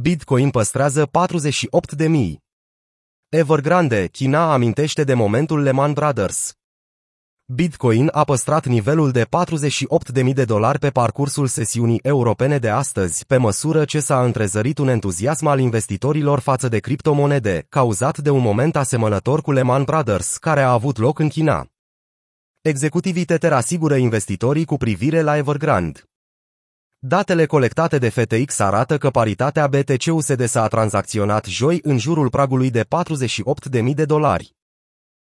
Bitcoin păstrează 48.000. Evergrande, China amintește de momentul Lehman Brothers. Bitcoin a păstrat nivelul de 48.000 de dolari pe parcursul sesiunii europene de astăzi, pe măsură ce s-a întrezărit un entuziasm al investitorilor față de criptomonede, cauzat de un moment asemănător cu Lehman Brothers, care a avut loc în China. Executivii Tether asigură investitorii cu privire la Evergrande. Datele colectate de FTX arată că paritatea BTC-USD s-a tranzacționat joi în jurul pragului de 48.000 de dolari.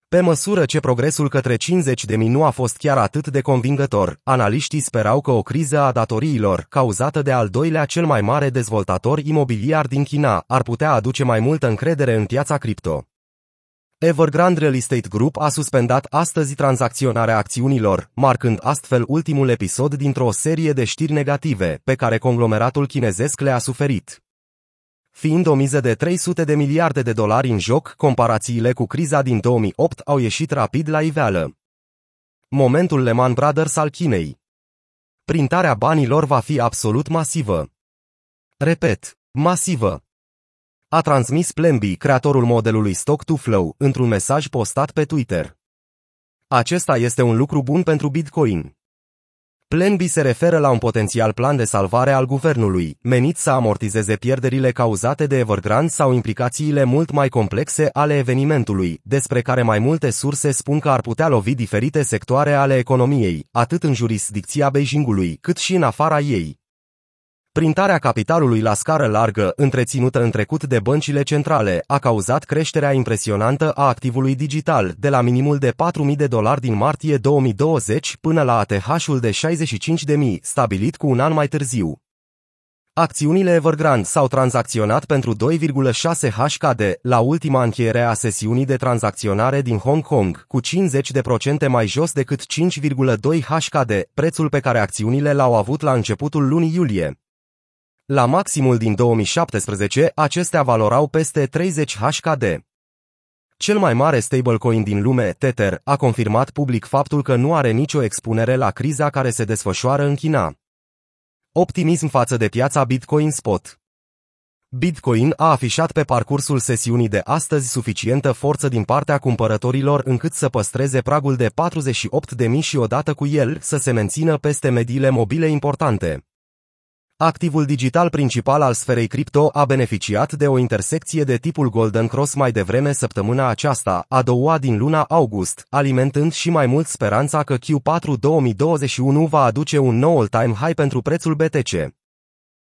Pe măsură ce progresul către 50.000 nu a fost chiar atât de convingător, analiștii sperau că o criză a datoriilor, cauzată de al doilea cel mai mare dezvoltator imobiliar din China, ar putea aduce mai multă încredere în piața cripto. Evergrande Real Estate Group a suspendat astăzi tranzacționarea acțiunilor, marcând astfel ultimul episod dintr-o serie de știri negative pe care conglomeratul chinezesc le-a suferit. Fiind o miză de 300 de miliarde de dolari în joc, comparațiile cu criza din 2008 au ieșit rapid la iveală. Momentul Lehman Brothers al Chinei. Printarea banilor va fi absolut masivă. Repet, masivă a transmis Plemby, creatorul modelului Stock to Flow, într-un mesaj postat pe Twitter. Acesta este un lucru bun pentru Bitcoin. Plan B se referă la un potențial plan de salvare al guvernului, menit să amortizeze pierderile cauzate de Evergrande sau implicațiile mult mai complexe ale evenimentului, despre care mai multe surse spun că ar putea lovi diferite sectoare ale economiei, atât în jurisdicția Beijingului, cât și în afara ei. Printarea capitalului la scară largă, întreținută în trecut de băncile centrale, a cauzat creșterea impresionantă a activului digital, de la minimul de 4.000 de dolari din martie 2020 până la ATH-ul de 65.000, stabilit cu un an mai târziu. Acțiunile Evergrande s-au tranzacționat pentru 2,6 HKD la ultima încheiere a sesiunii de tranzacționare din Hong Kong, cu 50% mai jos decât 5,2 HKD, prețul pe care acțiunile l-au avut la începutul lunii iulie. La maximul din 2017, acestea valorau peste 30 HKD. Cel mai mare stablecoin din lume, Tether, a confirmat public faptul că nu are nicio expunere la criza care se desfășoară în China. Optimism față de piața Bitcoin Spot Bitcoin a afișat pe parcursul sesiunii de astăzi suficientă forță din partea cumpărătorilor încât să păstreze pragul de 48.000 și odată cu el să se mențină peste mediile mobile importante. Activul digital principal al sferei cripto a beneficiat de o intersecție de tipul Golden Cross mai devreme săptămâna aceasta, a doua din luna august, alimentând și mai mult speranța că Q4 2021 va aduce un nou all-time high pentru prețul BTC.